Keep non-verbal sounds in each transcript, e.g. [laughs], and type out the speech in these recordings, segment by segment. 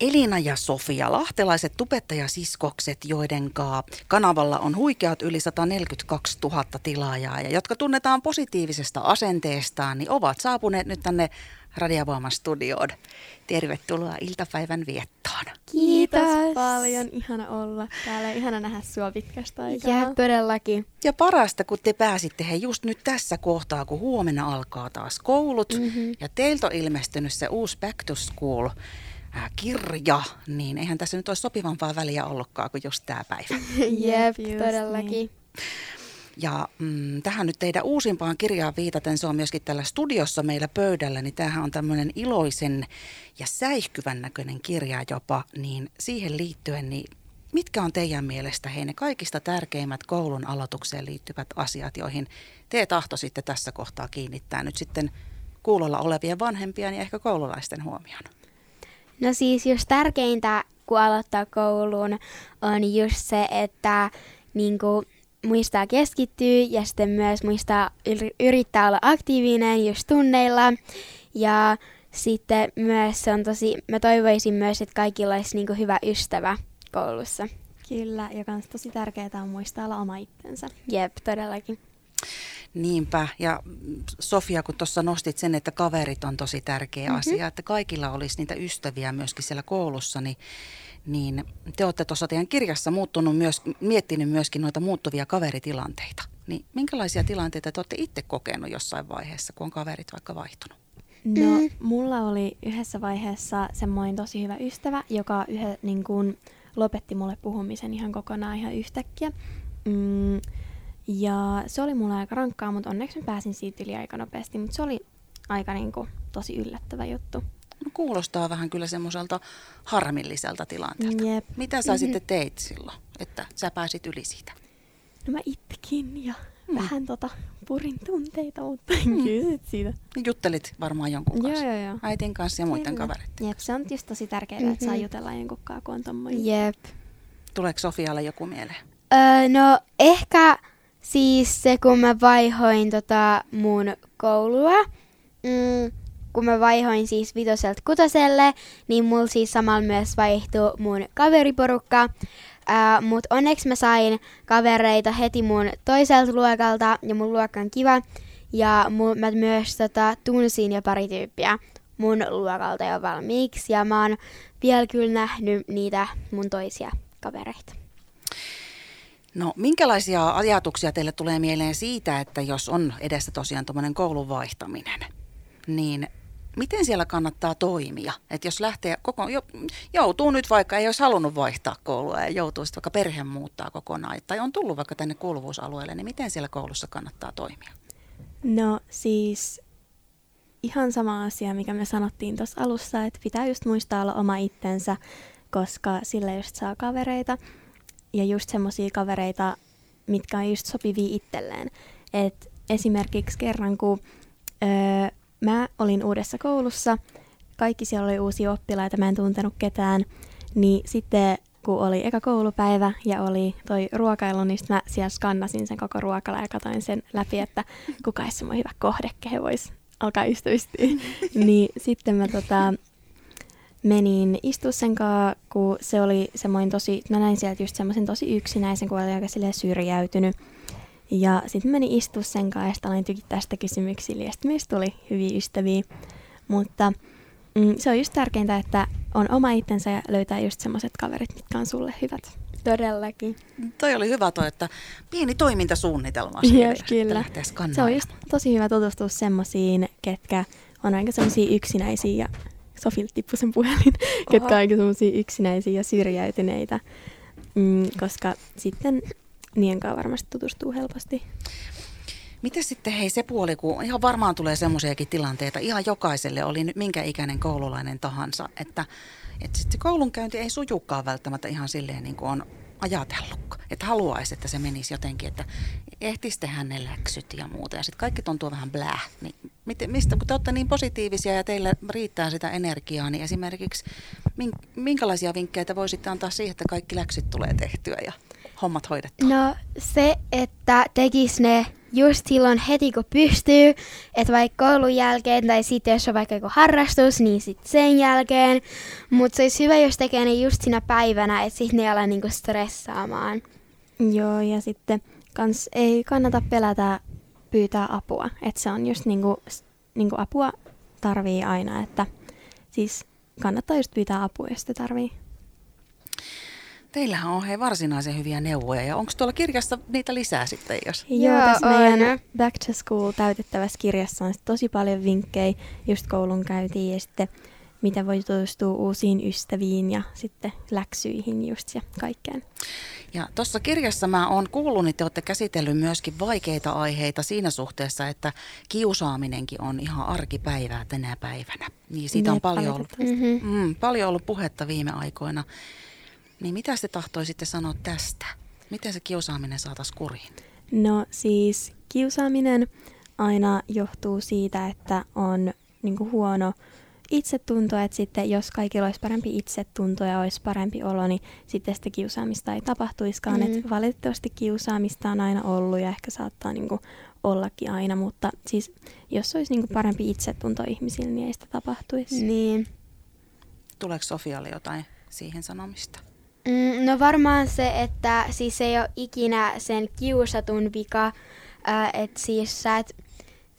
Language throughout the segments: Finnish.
Elina ja Sofia, lahtelaiset tubettajasiskokset, joiden kanavalla on huikeat yli 142 000 tilaajaa ja jotka tunnetaan positiivisesta asenteestaan, niin ovat saapuneet nyt tänne Radiovoiman studioon. Tervetuloa iltapäivän viettoon. Kiitos, Kiitos paljon, ihana olla täällä, ihana nähdä sua pitkästä aikaa. Ja todellakin. Ja parasta, kun te pääsitte he just nyt tässä kohtaa, kun huomenna alkaa taas koulut mm-hmm. ja teiltä on ilmestynyt se uusi Back to School kirja, niin eihän tässä nyt olisi sopivampaa väliä ollutkaan kuin just tämä päivä. [laughs] Jep, todellakin. Niin. Ja mm, tähän nyt teidän uusimpaan kirjaan viitaten, se on myöskin tällä studiossa meillä pöydällä, niin tämähän on tämmöinen iloisen ja säihkyvän näköinen kirja jopa, niin siihen liittyen, niin mitkä on teidän mielestä hei ne kaikista tärkeimmät koulun aloitukseen liittyvät asiat, joihin te tahtoisitte tässä kohtaa kiinnittää nyt sitten kuulolla olevien vanhempien ja ehkä koululaisten huomioon? No siis just tärkeintä, kun aloittaa kouluun, on just se, että niin kuin, muistaa keskittyä ja sitten myös muistaa yrittää olla aktiivinen just tunneilla. Ja sitten myös se on tosi, mä toivoisin myös, että kaikilla olisi niin kuin hyvä ystävä koulussa. Kyllä, ja myös tosi tärkeää on muistaa olla oma itsensä. Jep, todellakin. Niinpä, ja Sofia, kun tuossa nostit sen, että kaverit on tosi tärkeä mm-hmm. asia, että kaikilla olisi niitä ystäviä myöskin siellä koulussa, niin, niin te olette tuossa teidän kirjassa muuttunut myös, miettinyt myöskin noita muuttuvia kaveritilanteita. Niin minkälaisia tilanteita te olette itse kokenut jossain vaiheessa, kun on kaverit vaikka vaihtunut? No, mm. mulla oli yhdessä vaiheessa semmoinen tosi hyvä ystävä, joka yhä, niin kun, lopetti mulle puhumisen ihan kokonaan ihan yhtäkkiä. Mm, ja se oli mulle aika rankkaa, mutta onneksi mä pääsin siitä yli aika nopeasti. Mutta se oli aika niin kuin, tosi yllättävä juttu. No, kuulostaa vähän kyllä semmoiselta harmilliselta tilanteelta. Jep. Mitä sä sitten teit silloin, että sä pääsit yli siitä? No mä itkin ja mm. vähän tota, purin tunteita, mutta en mm. kysyt siitä. Juttelit varmaan jonkun kanssa. Joo, joo, joo. Äitin kanssa ja muiden kavereiden. Jep, se on just tosi tärkeää, mm-hmm. että saa mhm. jutella jonkun kanssa, kun on tommoinen. Jep. Tuleeko Sofialle joku mieleen? Öö, no ehkä Siis se, kun mä vaihoin tota mun koulua, mm, kun mä vaihoin siis vitoselta kutoselle, niin mulla siis samalla myös vaihtui mun kaveriporukka. Uh, Mutta onneksi mä sain kavereita heti mun toiselta luokalta ja mun luokka on kiva. Ja mun, mä myös tota, tunsin jo pari tyyppiä mun luokalta jo valmiiksi ja mä oon vielä kyllä nähnyt niitä mun toisia kavereita. No minkälaisia ajatuksia teille tulee mieleen siitä, että jos on edessä tosiaan tuommoinen koulun vaihtaminen, niin miten siellä kannattaa toimia? Että jos lähtee koko, joutuu nyt vaikka, ei olisi halunnut vaihtaa koulua ja joutuu sitten vaikka perhe muuttaa kokonaan, tai on tullut vaikka tänne kuuluvuusalueelle, niin miten siellä koulussa kannattaa toimia? No siis ihan sama asia, mikä me sanottiin tuossa alussa, että pitää just muistaa olla oma itsensä, koska sillä just saa kavereita ja just semmoisia kavereita, mitkä on just sopivia itselleen. Et esimerkiksi kerran, kun öö, mä olin uudessa koulussa, kaikki siellä oli uusia oppilaita, mä en tuntenut ketään, niin sitten kun oli eka koulupäivä ja oli toi ruokailu, niin mä siellä skannasin sen koko ruokala ja katsoin sen läpi, että kuka olisi semmoinen hyvä kohde, kehen voisi alkaa ystävystyä. [laughs] niin sitten mä tota, menin istua sen kanssa, kun se oli semmoinen tosi, mä näin sieltä just semmoisen tosi yksinäisen, kun oli aika syrjäytynyt. Ja sitten menin istua sen kanssa ja sitten aloin tykittää sitä kysymyksille ja sitten meistä tuli hyviä ystäviä. Mutta mm, se on just tärkeintä, että on oma itsensä ja löytää just semmoiset kaverit, mitkä on sulle hyvät. Todellakin. Toi oli hyvä toi, että pieni toimintasuunnitelma Yes, kyllä. Se on just tosi hyvä tutustua semmoisiin, ketkä on aika semmoisia yksinäisiä ja Sofilta tippui sen puhelin, [laughs] Oho. ketkä on aika semmoisia yksinäisiä ja syrjäytyneitä, mm, koska sitten niiden kanssa varmasti tutustuu helposti. Miten sitten hei se puoli, kun ihan varmaan tulee semmoisiakin tilanteita, ihan jokaiselle oli nyt minkä ikäinen koululainen tahansa, että, että sitten koulunkäynti ei sujukaan välttämättä ihan silleen niin kuin on ajatellut, että haluaisi, että se menisi jotenkin, että ehtisi tehdä ne läksyt ja muuta. Ja sitten kaikki tuntuu vähän blää. Niin miten, mistä, kun te olette niin positiivisia ja teillä riittää sitä energiaa, niin esimerkiksi minkälaisia vinkkejä te voisitte antaa siihen, että kaikki läksyt tulee tehtyä ja hommat hoidettua? No se, että tekisi ne just silloin heti kun pystyy, että vaikka koulun jälkeen tai sitten jos on vaikka joku harrastus, niin sitten sen jälkeen. Mutta se olisi hyvä, jos tekee ne just siinä päivänä, että sitten ne ala niinku stressaamaan. Joo, ja sitten kans ei kannata pelätä pyytää apua. Että se on just niinku, niinku apua tarvii aina, että siis kannattaa just pyytää apua, jos te tarvii. Teillähän on hei varsinaisen hyviä neuvoja ja onko tuolla kirjassa niitä lisää sitten, jos... Joo, Joo, tässä on. meidän Back to School täytettävässä kirjassa on tosi paljon vinkkejä just koulun käyntiin ja sitten miten voi tutustua uusiin ystäviin ja sitten läksyihin just ja kaikkeen. Ja tuossa kirjassa mä oon kuullut, että te olette käsitellyt myöskin vaikeita aiheita siinä suhteessa, että kiusaaminenkin on ihan arkipäivää tänä päivänä. Niin siitä on Jep, paljon ollut. Mm-hmm. mm, paljon ollut puhetta viime aikoina. Niin mitä te tahtoisitte sanoa tästä? Miten se kiusaaminen saataisiin kuriin? No siis kiusaaminen aina johtuu siitä, että on niinku huono itsetunto, että sitten jos kaikilla olisi parempi itsetunto ja olisi parempi olo, niin sitten sitä kiusaamista ei tapahtuiskaan. Mm. Et valitettavasti kiusaamista on aina ollut ja ehkä saattaa niinku ollakin aina, mutta siis jos olisi niinku parempi itsetunto ihmisillä, niin ei sitä tapahtuisi. Niin. Tuleeko Sofialle jotain siihen sanomista? Mm, no varmaan se, että siis ei ole ikinä sen kiusatun vika, että siis sä et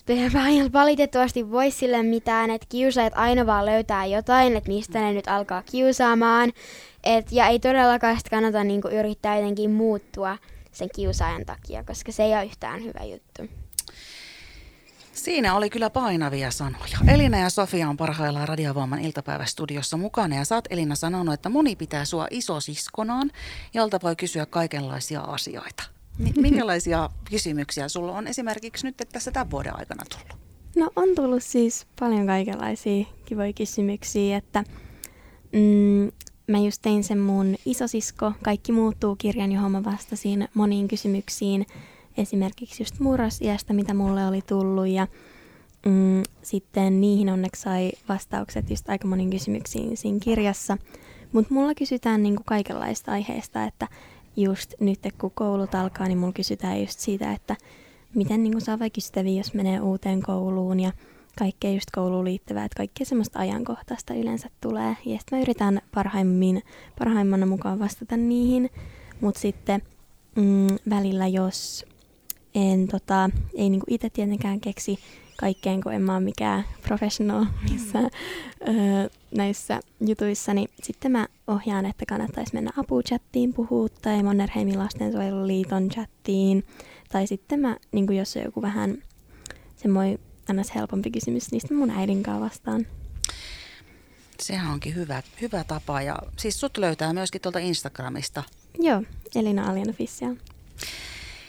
[laughs] valitettavasti voi sille mitään, että kiusaajat aina vaan löytää jotain, että mistä ne nyt alkaa kiusaamaan. Et, ja ei todellakaan sit kannata niinku yrittää jotenkin muuttua sen kiusaajan takia, koska se ei ole yhtään hyvä juttu. Siinä oli kyllä painavia sanoja. Elina ja Sofia on parhaillaan Radiovoiman iltapäivästudiossa mukana ja oot Elina sanonut, että moni pitää sua isosiskonaan, jolta voi kysyä kaikenlaisia asioita. [laughs] Minkälaisia kysymyksiä sulla on esimerkiksi nyt tässä tämän vuoden aikana tullut? No on tullut siis paljon kaikenlaisia kivoja kysymyksiä, että mm, mä just tein sen mun isosisko, Kaikki muuttuu kirjan, johon mä vastasin moniin kysymyksiin, esimerkiksi just murrosiästä, mitä mulle oli tullut ja mm, sitten niihin onneksi sai vastaukset just aika moniin kysymyksiin siinä kirjassa. Mutta mulla kysytään niinku kaikenlaista aiheesta, että just nyt kun koulut alkaa, niin mulla kysytään just siitä, että miten niin saa vaikka ystäviä, jos menee uuteen kouluun ja kaikkea just kouluun liittyvää, että kaikkea semmoista ajankohtaista yleensä tulee. Ja sitten mä yritän parhaimmin, parhaimmana mukaan vastata niihin, mutta sitten mm, välillä jos en tota, ei niinku itse tietenkään keksi kaikkeen, kun en mä ole mikään professional [laughs] missä öö, näissä jutuissa, niin sitten mä ohjaan, että kannattaisi mennä apujattiin puhua tai Mannerheimin lastensuojeluliiton chattiin. Tai sitten mä, niin jos on joku vähän semmoinen ns. helpompi kysymys, niin sitten mun äidin kanssa vastaan. Sehän onkin hyvä, hyvä tapa ja siis sut löytää myöskin tuolta Instagramista. Joo, Elina Alien Official.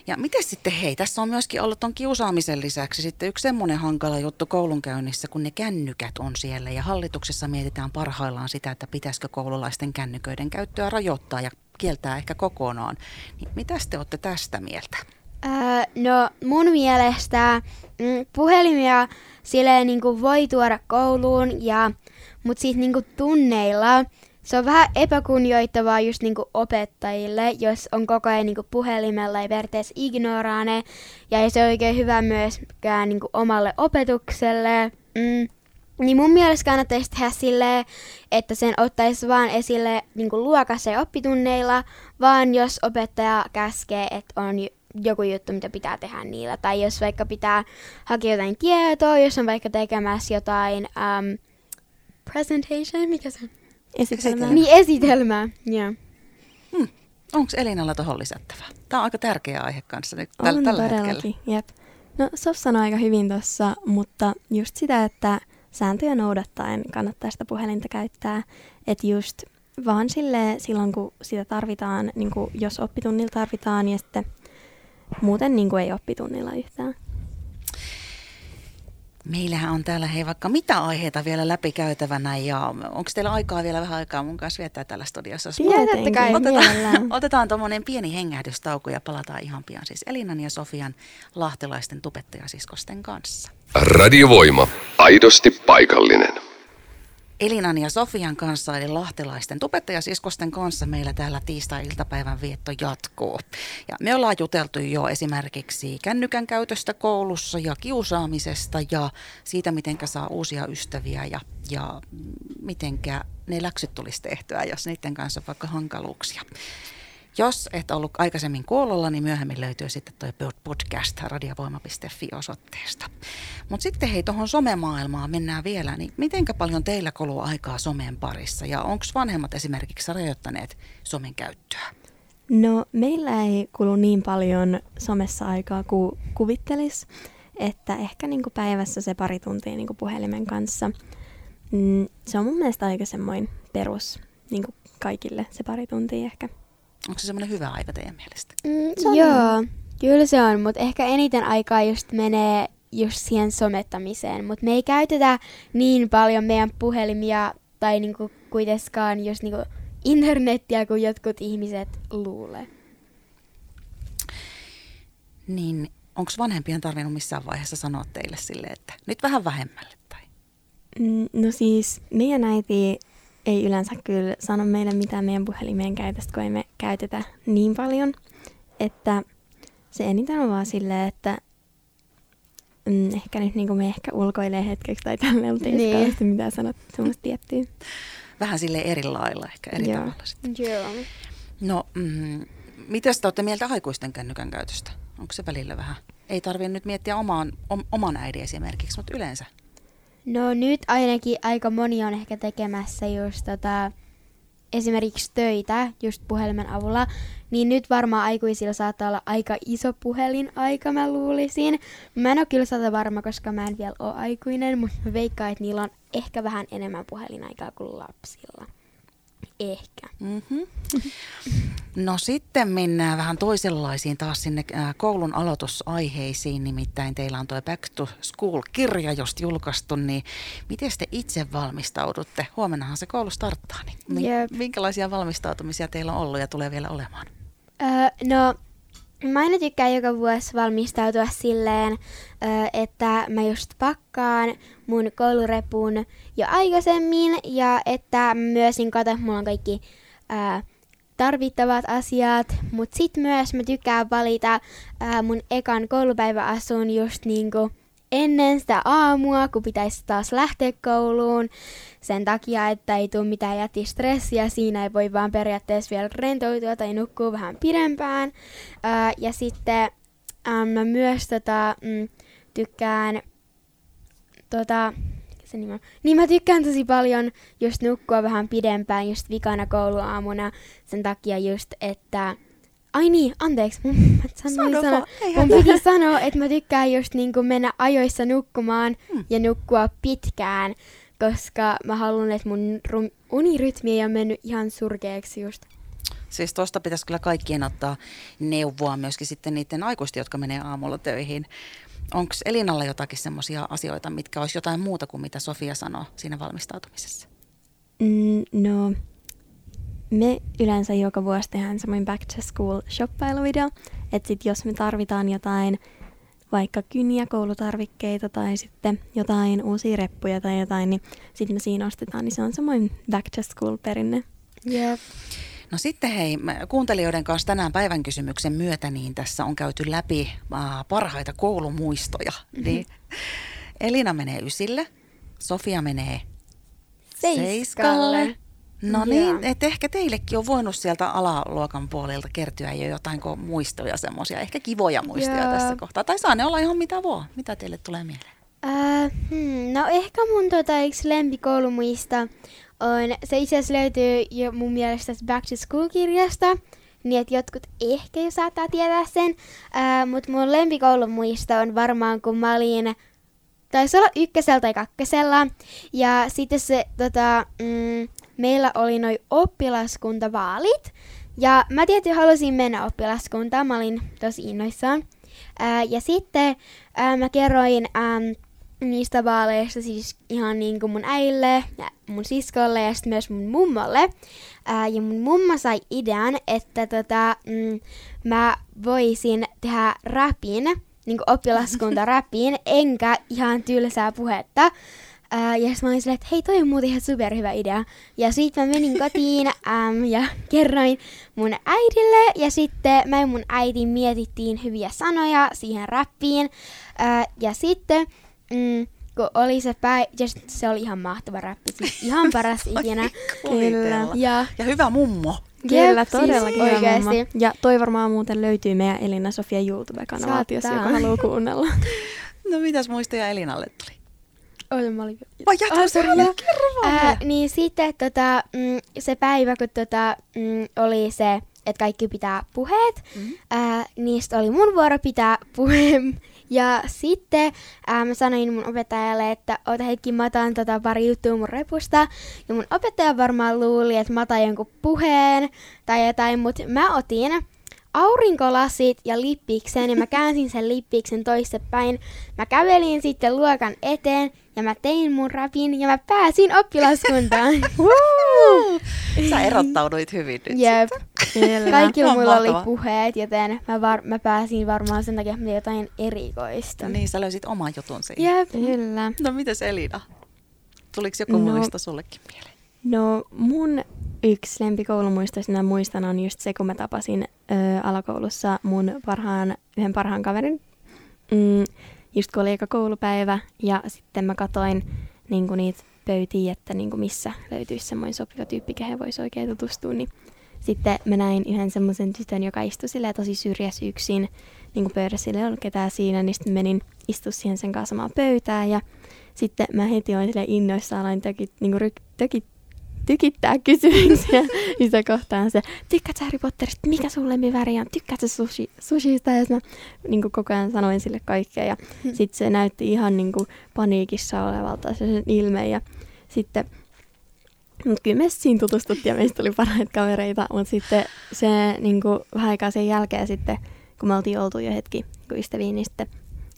Ja miten sitten, hei, tässä on myöskin ollut ton kiusaamisen lisäksi sitten yksi semmoinen hankala juttu koulunkäynnissä, kun ne kännykät on siellä ja hallituksessa mietitään parhaillaan sitä, että pitäisikö koululaisten kännyköiden käyttöä rajoittaa ja kieltää ehkä kokonaan. Niin mitä te olette tästä mieltä? Öö, no mun mielestä mm, puhelimia silleen niinku voi tuoda kouluun, ja, mutta sitten niinku tunneilla se on vähän epäkunnioittavaa just niinku opettajille, jos on koko ajan niinku puhelimella ja periaatteessa ignoraa ne. Ja ei se ole oikein hyvä myöskään niinku omalle opetukselle. Mm. Niin mun mielestä kannattaisi tehdä silleen, että sen ottaisi vaan esille niinku luokassa ja oppitunneilla, vaan jos opettaja käskee, että on joku juttu, mitä pitää tehdä niillä. Tai jos vaikka pitää hakea jotain tietoa, jos on vaikka tekemässä jotain um, presentation, mikä se on? Esitelmää. Esitelmä. Niin, esitelmää. Joo. Hmm. Onko Elinalla tuohon lisättävää? Tämä on aika tärkeä aihe kanssa nyt täl- On tällä hetkellä. jep. No Sof sanoi aika hyvin tuossa, mutta just sitä, että sääntöjä noudattaen kannattaa sitä puhelinta käyttää. Että just vaan sille silloin, kun sitä tarvitaan, niin kuin jos oppitunnilla tarvitaan ja sitten muuten niin kuin ei oppitunnilla yhtään. Meillähän on täällä hei vaikka mitä aiheita vielä läpikäytävänä ja onko teillä aikaa vielä vähän aikaa mun kanssa viettää täällä studiossa? Kai. Otetaan, [laughs] otetaan tuommoinen pieni hengähdystauko ja palataan ihan pian siis Elinan ja Sofian lahtelaisten tubettajasiskosten kanssa. Radiovoima. Aidosti paikallinen. Elinan ja Sofian kanssa, eli lahtelaisten tubettajasiskosten kanssa meillä täällä tiistai-iltapäivän vietto jatkuu. Ja me ollaan juteltu jo esimerkiksi kännykän käytöstä koulussa ja kiusaamisesta ja siitä, miten saa uusia ystäviä ja, ja mitenkä ne läksyt tulisi tehtyä, jos niiden kanssa on vaikka hankaluuksia. Jos et ollut aikaisemmin kuulolla, niin myöhemmin löytyy sitten tuo podcast radiovoima.fi osoitteesta. Mutta sitten hei, tuohon somemaailmaan mennään vielä, niin mitenkä paljon teillä kuluu aikaa somen parissa ja onko vanhemmat esimerkiksi rajoittaneet somen käyttöä? No meillä ei kulu niin paljon somessa aikaa kuin kuvittelis, että ehkä niinku päivässä se pari tuntia niinku puhelimen kanssa. Mm, se on mun mielestä aika semmoinen perus niinku kaikille se pari tuntia ehkä. Onko se semmoinen hyvä aika teidän mielestä? Mm, joo, kyllä se on, mutta ehkä eniten aikaa just menee just siihen somettamiseen, mutta me ei käytetä niin paljon meidän puhelimia tai niinku kuitenkaan just niinku internettiä kuin jotkut ihmiset luulee. Niin, onko vanhempien tarvinnut missään vaiheessa sanoa teille sille, että nyt vähän vähemmälle? Tai? Mm, no siis meidän äiti ei yleensä kyllä sano meille mitään meidän puhelimeen käytöstä, kun ei me käytetä niin paljon. Että se eniten on vaan silleen, että mm, ehkä nyt niin me ehkä ulkoilee hetkeksi tai mutta ei niin. mitään sanot semmoista tiettyä. Vähän sille eri lailla, ehkä eri Joo. tavalla sitten. Joo. No, mm, mitä te olette mieltä aikuisten kännykän käytöstä? Onko se välillä vähän? Ei tarvitse nyt miettiä omaan, om, oman äidin esimerkiksi, mutta yleensä. No nyt ainakin aika moni on ehkä tekemässä just tota, esimerkiksi töitä just puhelimen avulla, niin nyt varmaan aikuisilla saattaa olla aika iso puhelin aika, mä luulisin. Mä en ole kyllä sata varma, koska mä en vielä ole aikuinen, mutta mä veikkaan, että niillä on ehkä vähän enemmän puhelinaikaa kuin lapsilla. Ehkä. Mm-hmm. [laughs] No sitten mennään vähän toisenlaisiin taas sinne äh, koulun aloitusaiheisiin, nimittäin teillä on tuo Back to School-kirja just julkaistu, niin miten te itse valmistaudutte? Huomennahan se koulu starttaa, niin yep. minkälaisia valmistautumisia teillä on ollut ja tulee vielä olemaan? Öö, no Mä aina tykkään joka vuosi valmistautua silleen, että mä just pakkaan mun koulurepun jo aikaisemmin ja että myös niin kato, mulla on kaikki tarvittavat asiat, mutta sit myös mä tykkään valita mun ekan koulupäiväasun just niinku ennen sitä aamua, kun pitäisi taas lähteä kouluun. Sen takia, että ei tule mitään jättistressiä, siinä ei voi vaan periaatteessa vielä rentoutua tai nukkua vähän pidempään. Ää, ja sitten ää, mä myös tota, mm, tykkään tota, se nimi Niin mä tykkään tosi paljon just nukkua vähän pidempään just vikana kouluaamuna sen takia just, että Ai niin, anteeksi. Mun, sano, sano, mun piti sanoa, että mä tykkään just niinku mennä ajoissa nukkumaan hmm. ja nukkua pitkään, koska mä haluan, että mun rum- unirytmi ei ole mennyt ihan surkeaksi just. Siis tuosta pitäisi kyllä kaikkien ottaa neuvoa myöskin sitten niiden aikuisten, jotka menee aamulla töihin. Onko Elinalla jotakin semmoisia asioita, mitkä olisi jotain muuta kuin mitä Sofia sanoi siinä valmistautumisessa? Mm, no, me yleensä joka vuosi tehdään semmoinen back to school shoppailuvideo, että sit jos me tarvitaan jotain vaikka kyniä, koulutarvikkeita tai sitten jotain uusia reppuja tai jotain, niin sitten me siinä ostetaan, niin se on semmoinen back to school perinne. Yep. No sitten hei, kuuntelijoiden kanssa tänään päivän kysymyksen myötä, niin tässä on käyty läpi uh, parhaita koulumuistoja. Mm-hmm. Niin Elina menee ysille, Sofia menee seiskalle. seiskalle. No niin, että ehkä teillekin on voinut sieltä alaluokan puolelta kertyä jo jotain muistoja semmoisia, ehkä kivoja muistoja Joo. tässä kohtaa. Tai saa ne olla ihan mitä vaan. Mitä teille tulee mieleen? Äh, hmm, no ehkä mun tota, yksi lempikoulumuista on, se itse asiassa löytyy jo mun mielestä Back to School-kirjasta, niin että jotkut ehkä jo saattaa tietää sen, äh, mutta mun lempikoulumuista on varmaan kun mä olin taisi olla ykkösellä tai kakkosella. Ja sitten se, tota, mm, meillä oli noin oppilaskuntavaalit. Ja mä tietysti halusin mennä oppilaskuntaan, mä olin tosi innoissaan. Ää, ja sitten ää, mä kerroin ää, niistä vaaleista siis ihan niin kuin mun äille ja mun siskolle ja sitten myös mun mummolle. Ää, ja mun mummo sai idean, että tota, mm, mä voisin tehdä rapin, niin kuin [laughs] oppilaskunta rapin, enkä ihan tylsää puhetta. Ää, ja sitten mä olin silleen, että hei, toi on muuten ihan superhyvä idea. Ja sitten mä menin kotiin [laughs] äm, ja kerroin mun äidille. Ja sitten mä ja mun äiti mietittiin hyviä sanoja siihen räppiin. Ää, ja sitten... Mm, kun oli se päivä, ja se oli ihan mahtava räppi, siis [laughs] ihan paras ikinä. Kyllä. Ja, ja hyvä mummo. Kyllä, todellakin siis hyvä mummo. Ja toi varmaan muuten löytyy meidän Elina Sofia YouTube-kanavalta, jos joku haluaa kuunnella. [laughs] No mitäs muistoja Elinalle tuli? Oi, mä olin... Vai jatka Ah, se sorry, joo. Kerro vaan Ää, vielä. niin sitten tota, mm, se päivä, kun tota, mm, oli se, että kaikki pitää puheet, Mhm. ää, niistä oli mun vuoro pitää puhe. [laughs] Ja sitten ää, mä sanoin mun opettajalle, että ota hetki, mä otan tota pari juttua mun repusta. Ja mun opettaja varmaan luuli, että mä otan jonkun puheen tai jotain, mutta mä otin aurinkolasit ja lippiksen ja mä käänsin sen lippiksen toistepäin. Mä kävelin sitten luokan eteen ja mä tein mun rapin ja mä pääsin oppilaskuntaan. [laughs] Sä erottauduit hyvin nyt. Jep. Kaikilla On mulla oli puheet, joten mä, var- mä pääsin varmaan sen takia, että mä jotain erikoista. Niin, sä löysit oman jutun siihen. Jep. Kyllä. No mitäs Elina? Tuliko joku No. muisto sullekin mieleen? No mun yksi lempikoulumuisto, mä muistan, on just se, kun mä tapasin ö, alakoulussa mun parhaan, yhden parhaan kaverin. Mm, just kun oli eka koulupäivä ja sitten mä katoin niin niitä pöytiä, että niin missä löytyisi semmoinen sopiva tyyppi, kehen voisi oikein tutustua, niin sitten mä näin yhden semmoisen tytön, joka istui tosi syrjäs yksin, niin kuin pöydässä ei ollut ketään siinä, niin sitten menin istua siihen sen kanssa samaan pöytään ja sitten mä heti olin sille innoissaan, aloin tökit, niin kuin tökit, tykittää kysymyksiä [laughs] sitä kohtaan se, tykkäät sä Harry Potterista, mikä sun lempiväri on, tykkäät sä sushi, sushista, ja mä niin kuin koko ajan sanoin sille kaikkea, ja sitten se näytti ihan niin kuin paniikissa olevalta se sen ilme, ja sitten Mut kyllä me siinä tutustuttiin ja meistä tuli parhaita kavereita, mutta sitten se niin kuin, vähän aikaa sen jälkeen sitten, kun me oltiin oltu jo hetki kun ystäviin, niin sitten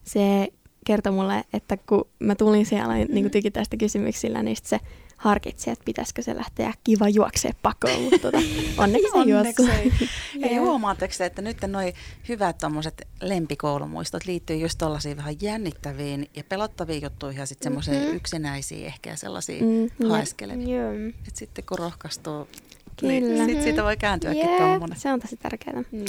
se kertoi mulle, että kun mä tulin siellä niin tykittää sitä kysymyksillä, niin sitten se harkitsi, että pitäisikö se lähteä kiva juoksee pakoon, mutta tota, [laughs] onneksi se juossut. ei. Hei, huomaatteko te, että nyt noi hyvät tommoset lempikoulumuistot liittyy just tollasiin vähän jännittäviin ja pelottaviin juttuihin ja sitten semmoisiin Mhm. yksinäisiin ehkä ja sellaisiin Mm, mm, jep. haeskeleviin. Joo. Et sitten kun rohkaistuu, Kyllä. niin sit siitä voi kääntyäkin tommonen. Se on tosi tärkeää. Mm.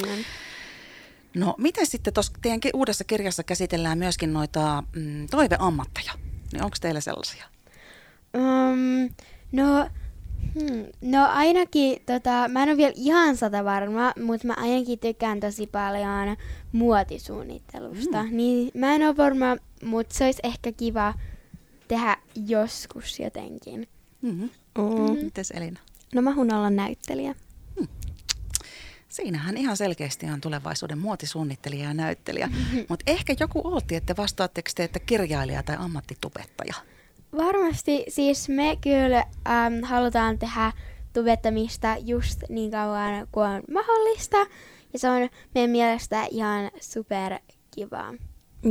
No, miten sitten tuossa teidän uudessa kirjassa käsitellään myöskin noita mm, toiveammatteja? Niin onko teillä sellaisia? Um, no, hmm, no ainakin, tota, mä en ole vielä ihan sata varma, mutta mä ainakin tykkään tosi paljon muotisuunnittelusta. Mm. Niin mä en ole varma, mutta se olisi ehkä kiva tehdä joskus jotenkin. Mm-hmm. Mm. Mites Elina? No mä haluan olla näyttelijä. Siinähän ihan selkeästi on tulevaisuuden muotisuunnittelija ja näyttelijä. Mutta ehkä joku ootti, että vastaatteko te, että kirjailija tai ammattitubettaja? Varmasti, siis me kyllä äm, halutaan tehdä tubettamista just niin kauan kuin on mahdollista. Ja se on meidän mielestä ihan super kivaa.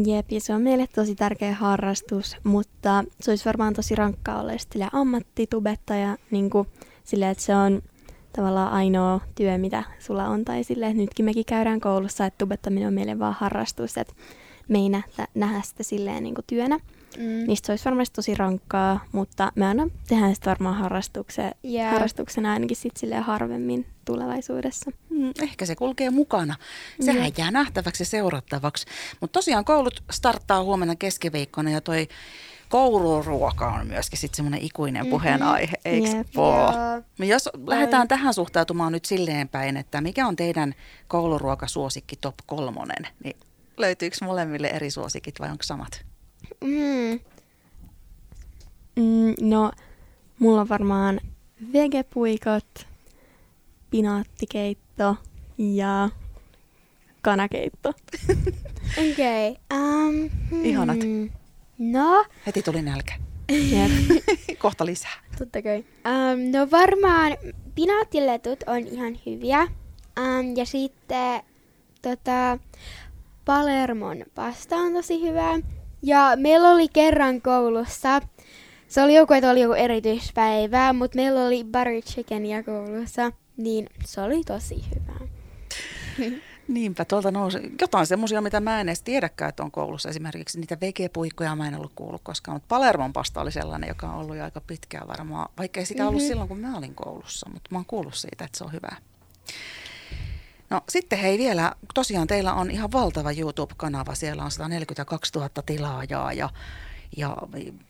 Jep, ja se on meille tosi tärkeä harrastus, mutta se olisi varmaan tosi rankkaa olla silleen ammattitubettaja, niin kuin silleen, että se on tavallaan ainoa työ, mitä sulla on, tai että nytkin mekin käydään koulussa, että tubettaminen on meille vaan harrastus, että me ei nähdä, nähdä sitä silleen niin kuin työnä. Mm. Niistä se olisi varmasti tosi rankkaa, mutta me aina tehdään sitä varmaan harrastuksena, Jep. harrastuksena ainakin sit silleen harvemmin tulevaisuudessa. Mm, ehkä se kulkee mukana. Sehän Jep. jää nähtäväksi ja seurattavaksi. Mutta tosiaan koulut starttaa huomenna keskiviikkona ja toi kouluruoka on myöskin sitten semmoinen ikuinen Mhm. puheenaihe, eikö? Joo. No Jos lähdetään tähän suhtautumaan nyt silleen päin, että mikä on teidän kouluruokasuosikki top kolmonen, niin löytyykö molemmille eri suosikit vai onko samat? Mm. Mm, no, mulla on varmaan vegepuikot, pinaattikeitto ja kanakeitto. [laughs] Okei. Okay. Um, hmm. Ihanat. No, Heti tuli nälkä. Jep. [laughs] Kohta lisää. totta kai. Um, no varmaan pinaattiletut on ihan hyviä. Um, ja sitten tota, Palermon pasta on tosi hyvä. Ja meillä oli kerran koulussa, se oli joku, että oli joku erityispäivä, mutta meillä oli butter chickenia koulussa, niin se oli tosi hyvä. [laughs] Niinpä, tuolta nousi jotain semmoisia, mitä mä en edes tiedäkään, että on koulussa. Esimerkiksi niitä vegepuikkoja mä en ollut kuullut koskaan, mutta Palermon pasta oli sellainen, joka on ollut jo aika pitkään varmaan, vaikka ei sitä mm-hmm. ollut mhm. silloin, kun mä olin koulussa, mutta mä oon kuullut siitä, että se on hyvää. No sitten hei vielä, tosiaan teillä on ihan valtava YouTube-kanava, siellä on 142 000 tilaajaa ja, ja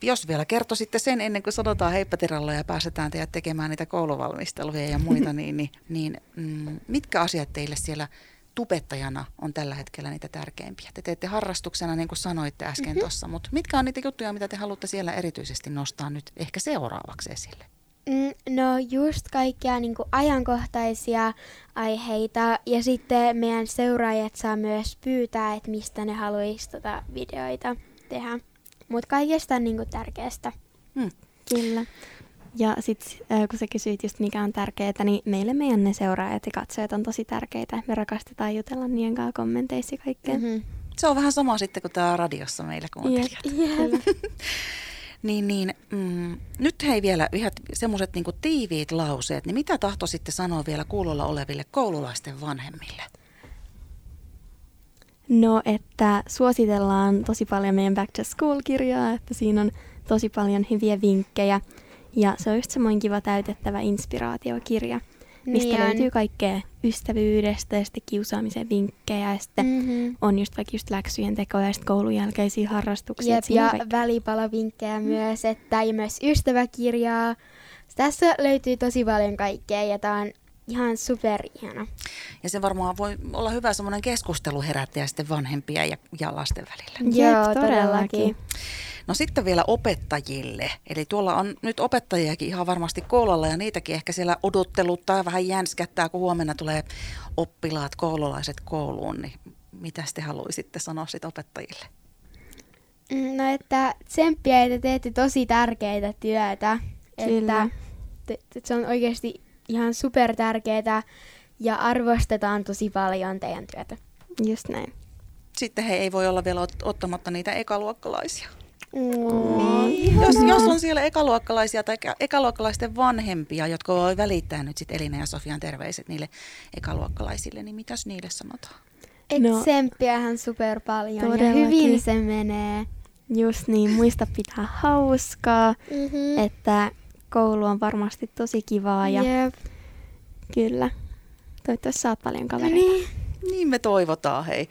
jos vielä kertoisitte sen ennen kuin sanotaan heippatiralla ja pääsetään teidät tekemään niitä kouluvalmisteluja ja muita, [laughs] niin, niin, niin mm, mitkä asiat teille siellä tubettajana on tällä hetkellä niitä tärkeimpiä? Te teette harrastuksena, niin kuin sanoitte äsken mm-hmm. tuossa, mutta mitkä on niitä juttuja, mitä te haluatte siellä erityisesti nostaa nyt ehkä seuraavaksi esille? Mm, no just kaikkia niin kuin ajankohtaisia aiheita ja sitten meidän seuraajat saa myös pyytää, että mistä ne haluaisi tota videoita tehdä. Mutta kaikesta niin kuin tärkeästä. Mm. Kyllä. Ja sitten kun sä kysyit just mikä on tärkeää, niin meille meidän ne seuraajat ja katsojat on tosi tärkeitä. Me rakastetaan jutella niiden kanssa kommenteissa kaikkea. Mm-hmm. Se on vähän sama sitten kuin tämä radiossa meillä kuuntelijat. Yep. Yep. Niin, niin mm, nyt hei vielä yhä semmoiset niin tiiviit lauseet, niin mitä tahtoisitte sanoa vielä kuulolla oleville koululaisten vanhemmille? No, että suositellaan tosi paljon meidän Back to School-kirjaa, että siinä on tosi paljon hyviä vinkkejä. Ja se on just semmoinen kiva täytettävä inspiraatiokirja mistä niin löytyy kaikkea ystävyydestä ja sitten kiusaamisen vinkkejä ja sitten mm-hmm. on just vaikka just läksyjen tekoja ja sitten koulun jälkeisiä harrastuksia. Jep, ja kaikki. välipalavinkkejä mm. myös, että ja myös ystäväkirjaa. Tässä löytyy tosi paljon kaikkea ja tämä on ihan ihana. Ja se varmaan voi olla hyvä semmoinen keskusteluherättäjä sitten vanhempia ja, ja lasten välillä. Joo, todellakin. todellakin. No sitten vielä opettajille. Eli tuolla on nyt opettajiakin ihan varmasti koululla ja niitäkin ehkä siellä odotteluttaa vähän jänskättää, kun huomenna tulee oppilaat, koululaiset kouluun. Niin mitä te haluaisitte sanoa sitten opettajille? Mm, no että tsemppiä, että teette tosi tärkeitä työtä. Kyllä. Että te, se on oikeasti ihan super tärkeää ja arvostetaan tosi paljon teidän työtä. Just näin. Sitten he ei voi olla vielä ottamatta niitä ekaluokkalaisia. Niin. Jos, jos on siellä ekaluokkalaisia tai ekaluokkalaisten vanhempia, jotka voi välittää nyt sitten Elina ja Sofian terveiset niille ekaluokkalaisille, niin mitäs niille sanotaan? No, Tsemppiähän super paljon todellakin. ja hyvin se menee. Just niin, muista pitää hauskaa, mm-hmm. että koulu on varmasti tosi kivaa ja yep. kyllä, toivottavasti saat paljon kavereita. Niin. Niin me toivotaan, hei.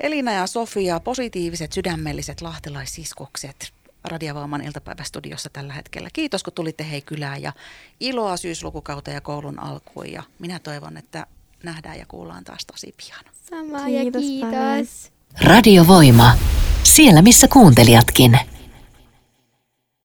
Elina ja Sofia, positiiviset, sydämelliset lahtelaisiskokset Radiovaaman iltapäivästudiossa tällä hetkellä. Kiitos, kun tulitte hei kylään ja iloa syyslukukautta ja koulun alkuun. Ja minä toivon, että nähdään ja kuullaan taas tosi pian. Sama kiitos ja kiitos. Radiovoima. Siellä, missä kuuntelijatkin.